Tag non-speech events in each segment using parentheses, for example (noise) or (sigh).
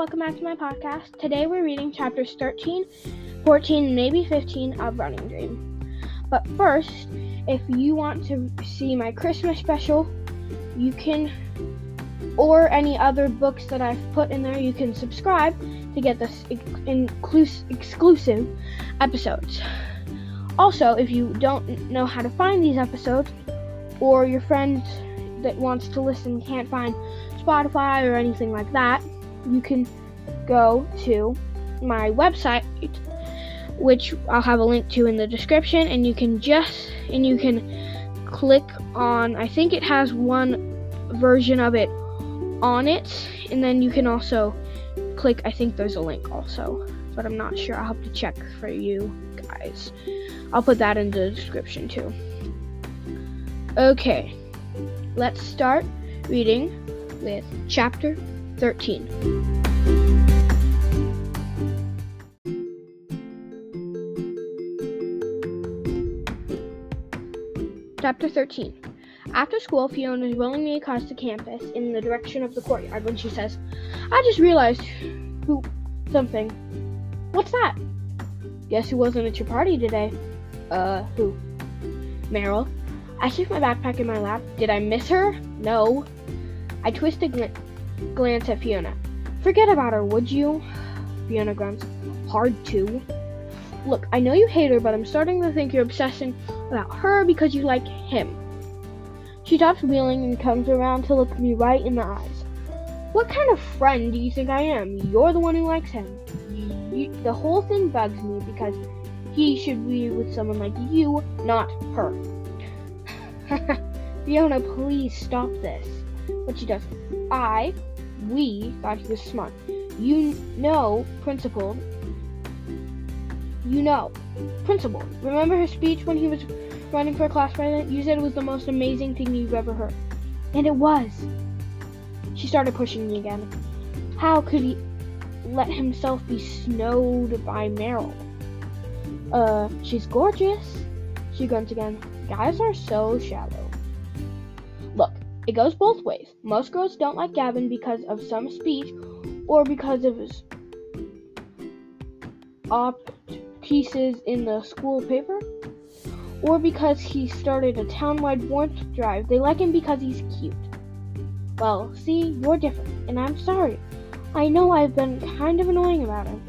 welcome back to my podcast. Today we're reading chapters 13, 14, maybe 15 of Running Dream. But first, if you want to see my Christmas special, you can, or any other books that I've put in there, you can subscribe to get this exclusive episodes. Also, if you don't know how to find these episodes, or your friend that wants to listen can't find Spotify or anything like that, you can go to my website, which I'll have a link to in the description, and you can just and you can click on. I think it has one version of it on it, and then you can also click. I think there's a link also, but I'm not sure. I'll have to check for you guys. I'll put that in the description too. Okay, let's start reading with chapter 13. Chapter 13. After school, Fiona is willingly across the campus in the direction of the courtyard when she says, I just realized who something. What's that? Guess who wasn't at your party today? Uh, who? Meryl. I shift my backpack in my lap. Did I miss her? No. I twist a glance at Fiona. Forget about her, would you? Fiona grunts. Hard to. Look, I know you hate her, but I'm starting to think you're obsessing about her because you like him. She stops wheeling and comes around to look me right in the eyes. What kind of friend do you think I am? You're the one who likes him. You, the whole thing bugs me because he should be with someone like you, not her. (laughs) Fiona, please stop this. But she doesn't. I, we, thought he was smart. You know, principal. You know, principal. Remember his speech when he was running for class president? You said it was the most amazing thing you've ever heard. And it was. She started pushing me again. How could he let himself be snowed by Meryl? Uh, she's gorgeous. She grunts again. Guys are so shallow. It goes both ways. Most girls don't like Gavin because of some speech or because of his op pieces in the school paper or because he started a townwide warmth drive. They like him because he's cute. Well, see, you're different, and I'm sorry. I know I've been kind of annoying about him.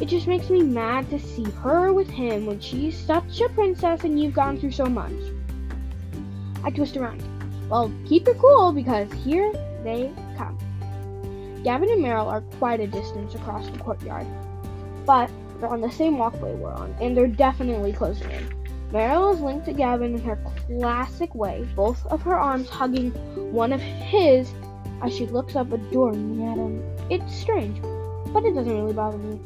It just makes me mad to see her with him when she's such a princess and you've gone through so much. I twist around. Well, keep it cool because here they come. Gavin and Meryl are quite a distance across the courtyard, but they're on the same walkway we're on, and they're definitely closing in. Meryl is linked to Gavin in her classic way, both of her arms hugging one of his as she looks up adoringly at him. It's strange, but it doesn't really bother me.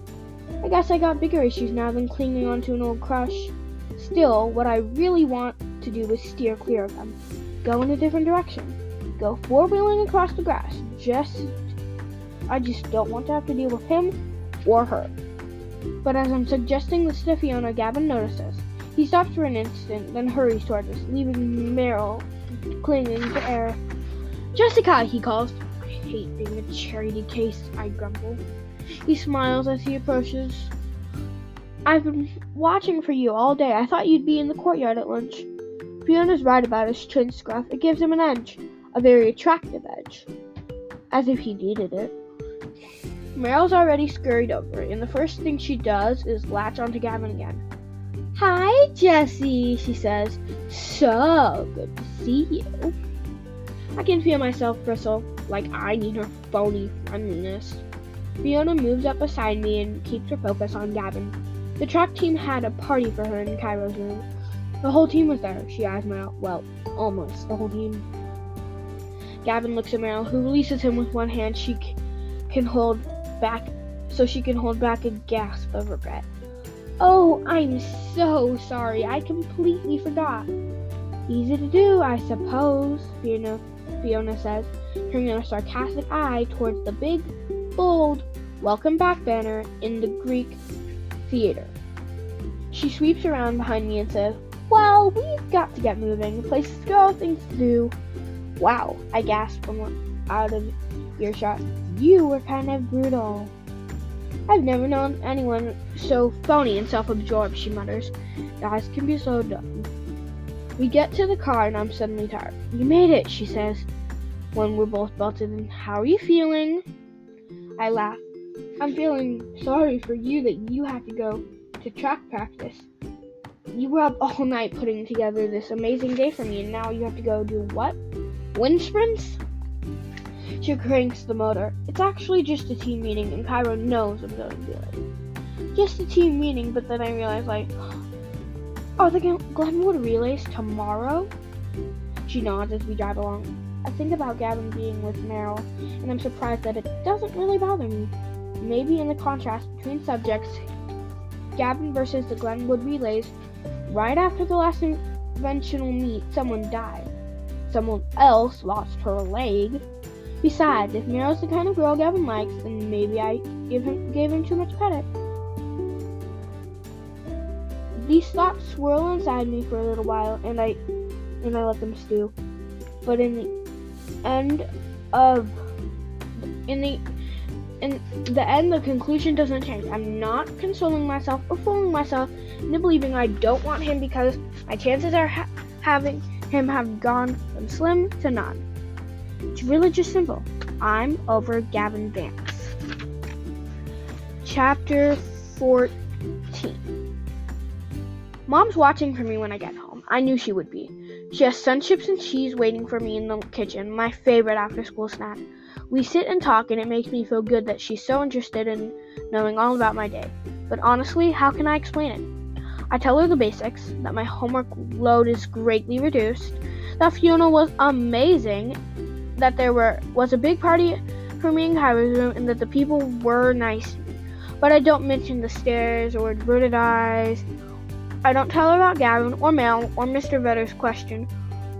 I guess I got bigger issues now than clinging onto an old crush. Still, what I really want to do is steer clear of them. Go in a different direction. Go four wheeling across the grass. Just I just don't want to have to deal with him or her. But as I'm suggesting this to Fiona, Gavin notices. He stops for an instant, then hurries towards us, leaving Meryl clinging to air. Jessica, he calls. I hate being a charity case, I grumble. He smiles as he approaches. I've been watching for you all day. I thought you'd be in the courtyard at lunch. Fiona's right about his chin scruff. It gives him an edge, a very attractive edge. As if he needed it. Meryl's already scurried over, and the first thing she does is latch onto Gavin again. Hi, Jessie, she says. So good to see you. I can feel myself bristle, like I need her phony friendliness. Fiona moves up beside me and keeps her focus on Gavin. The track team had a party for her in Kyro's room. The whole team was there. She eyes Meryl. Well, almost the whole team. Gavin looks at Meryl, who releases him with one hand. She c- can hold back, so she can hold back a gasp of regret. Oh, I'm so sorry. I completely forgot. Easy to do, I suppose. Fiona, Fiona says, turning a sarcastic eye towards the big, bold "Welcome Back" banner in the Greek theater. She sweeps around behind me and says, Well, we've got to get moving. Places to go, things to do. Wow, I gasp from out of earshot. You were kind of brutal. I've never known anyone so phony and self-absorbed, she mutters. Guys can be so dumb. We get to the car and I'm suddenly tired. You made it, she says, when we're both belted in. How are you feeling? I laugh. I'm feeling sorry for you that you have to go to track practice. You were up all night putting together this amazing day for me, and now you have to go do what? Wind sprints? She cranks the motor. It's actually just a team meeting, and Kyro knows I'm going to do it. Just a team meeting, but then I realize, like, are the Glenwood relays tomorrow? She nods as we drive along. I think about Gavin being with Meryl, and I'm surprised that it doesn't really bother me. Maybe in the contrast between subjects, Gavin versus the Glenwood relays, right after the last conventional meet, someone died. Someone else lost her leg. Besides, if Meryl's the kind of girl Gavin likes, then maybe I him, gave him too much credit. These thoughts swirl inside me for a little while, and I and I let them stew. But in the end of in the in the end, the conclusion doesn't change. I'm not consoling myself or fooling myself into believing I don't want him because my chances are ha- having him have gone from slim to none. It's really just simple. I'm over Gavin Vance. Chapter 14 Mom's watching for me when I get home. I knew she would be. She has sun chips and cheese waiting for me in the kitchen, my favorite after school snack. We sit and talk, and it makes me feel good that she's so interested in knowing all about my day. But honestly, how can I explain it? I tell her the basics that my homework load is greatly reduced, that Fiona was amazing, that there were was a big party for me in Kyro's room, and that the people were nice. But I don't mention the stairs or averted eyes I don't tell her about Gavin or Mel or Mr. Vedder's question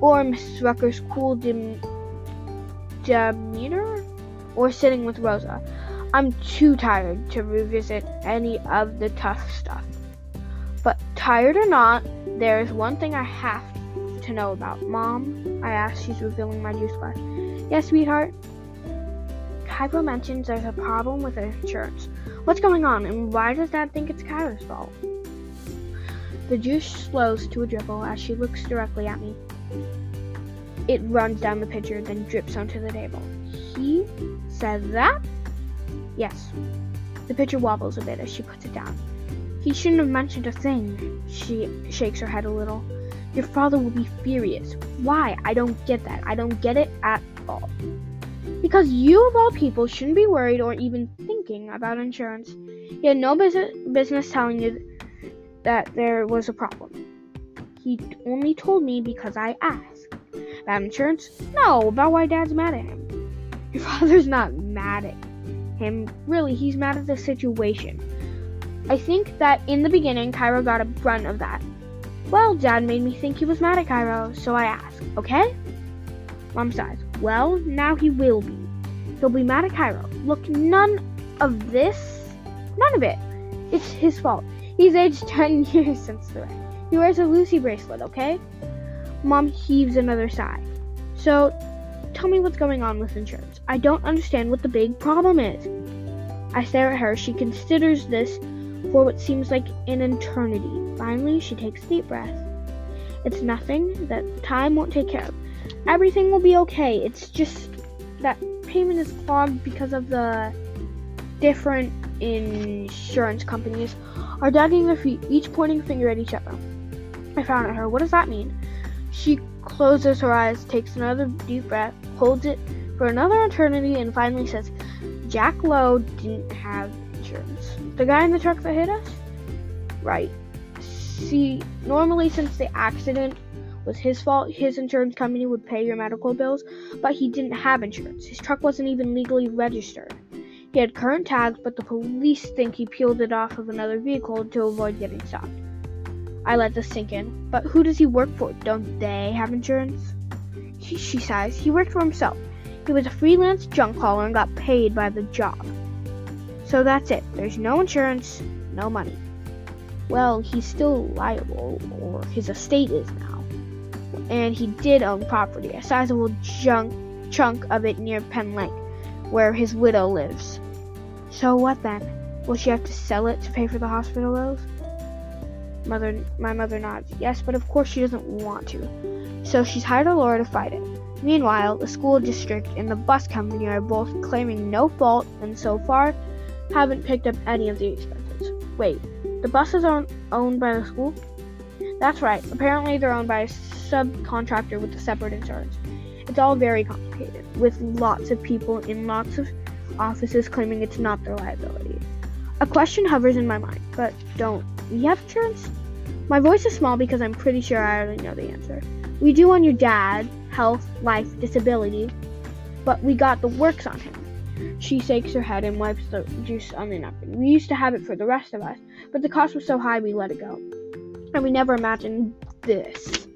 or Mrs. Rucker's cool dim- demeanor or sitting with Rosa. I'm too tired to revisit any of the tough stuff. But tired or not, there is one thing I have to know about. Mom, I ask, she's refilling my juice glass. Yes, sweetheart? Kyro mentions there's a problem with the insurance. What's going on, and why does Dad think it's Kyro's fault? The juice slows to a dribble as she looks directly at me. It runs down the pitcher, then drips onto the table. He said that? Yes. The pitcher wobbles a bit as she puts it down. He shouldn't have mentioned a thing. She shakes her head a little. Your father will be furious. Why? I don't get that. I don't get it at all. Because you, of all people, shouldn't be worried or even thinking about insurance. He had no business telling you that there was a problem. He only told me because I asked. About insurance? No, about why dad's mad at him. Your (laughs) father's not mad at him. Really, he's mad at the situation. I think that in the beginning, Kyro got a brunt of that. Well, dad made me think he was mad at Kyro, so I asked, okay? Mom sighs. Well, now he will be. He'll be mad at Kyro. Look, none of this, none of it. It's his fault. He's aged (laughs) 10 years since the wreck. He wears a Lucy bracelet, okay? Mom heaves another sigh. So, tell me what's going on with insurance. I don't understand what the big problem is. I stare at her. She considers this for what seems like an eternity. Finally, she takes a deep breath. It's nothing that time won't take care of. Everything will be okay. It's just that payment is clogged because of the different insurance companies are dragging their feet, each pointing finger at each other. I frown at her. What does that mean? She closes her eyes, takes another deep breath, holds it for another eternity, and finally says, Jack Lowe didn't have insurance. The guy in the truck that hit us? Right. See, normally, since the accident was his fault, his insurance company would pay your medical bills, but he didn't have insurance. His truck wasn't even legally registered. He had current tags, but the police think he peeled it off of another vehicle to avoid getting stopped. I let this sink in. But who does he work for? Don't they have insurance? He, she sighs. He worked for himself. He was a freelance junk hauler and got paid by the job. So that's it. There's no insurance, no money. Well, he's still liable, or his estate is now. And he did own property, a sizable junk, chunk of it near Penn Lake where his widow lives. So what then? Will she have to sell it to pay for the hospital bills? Mother, my mother nods. Yes, but of course she doesn't want to. So she's hired a lawyer to fight it. Meanwhile, the school district and the bus company are both claiming no fault and so far haven't picked up any of the expenses. Wait, the buses aren't owned by the school? That's right. Apparently they're owned by a subcontractor with a separate insurance. It's all very complicated, with lots of people in lots of offices claiming it's not their liability. A question hovers in my mind, but don't we have insurance? My voice is small because I'm pretty sure I already know the answer. We do on your dad, health, life, disability, but we got the works on him. She shakes her head and wipes the juice on the napkin. We used to have it for the rest of us, but the cost was so high we let it go. And we never imagined this.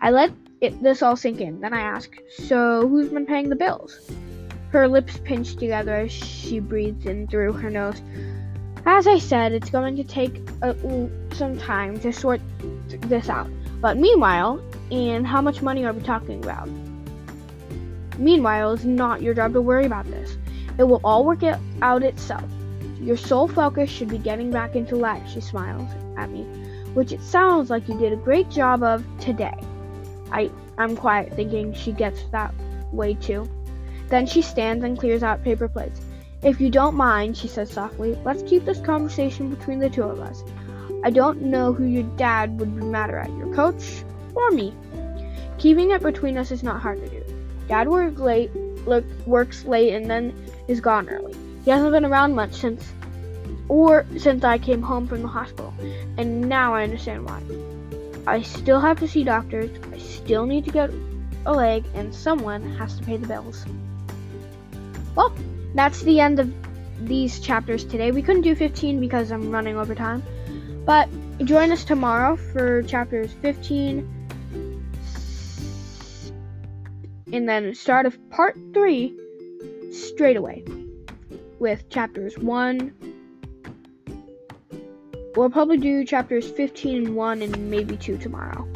I let it, this all sink in. Then I ask, So who's been paying the bills? Her lips pinch together as she breathes in through her nose. As I said, it's going to take uh, some time to sort this out. But meanwhile, and how much money are we talking about? Meanwhile, it's not your job to worry about this. It will all work out itself. Your sole focus should be getting back into life, she smiles at me, which it sounds like you did a great job of today. I, I'm quiet, thinking she gets that way too. Then she stands and clears out paper plates. If you don't mind, she says softly, let's keep this conversation between the two of us. I don't know who your dad would be madder at, your coach or me. Keeping it between us is not hard to do. Dad works late, look, works late and then is gone early. He hasn't been around much since or since I came home from the hospital, and now I understand why. I still have to see doctors, I still need to get a leg, and someone has to pay the bills. Well, that's the end of these chapters today. We couldn't do 15 because I'm running over time, but join us tomorrow for chapters 15 and then start of part 3 straight away with chapters 1. We'll probably do chapters 15 and 1 and maybe 2 tomorrow.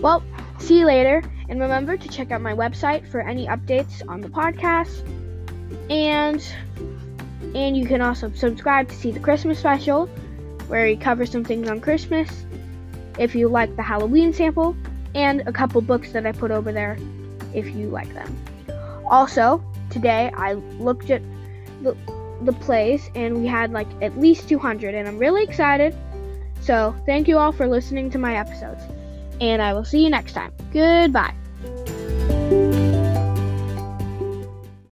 Well, see you later, and remember to check out my website for any updates on the podcast. And and you can also subscribe to see the Christmas special where we cover some things on Christmas if you like the Halloween sample and a couple books that I put over there if you like them. Also, today I looked at the, the plays and we had like at least 200 and I'm really excited. So, thank you all for listening to my episodes. And I will see you next time. Goodbye.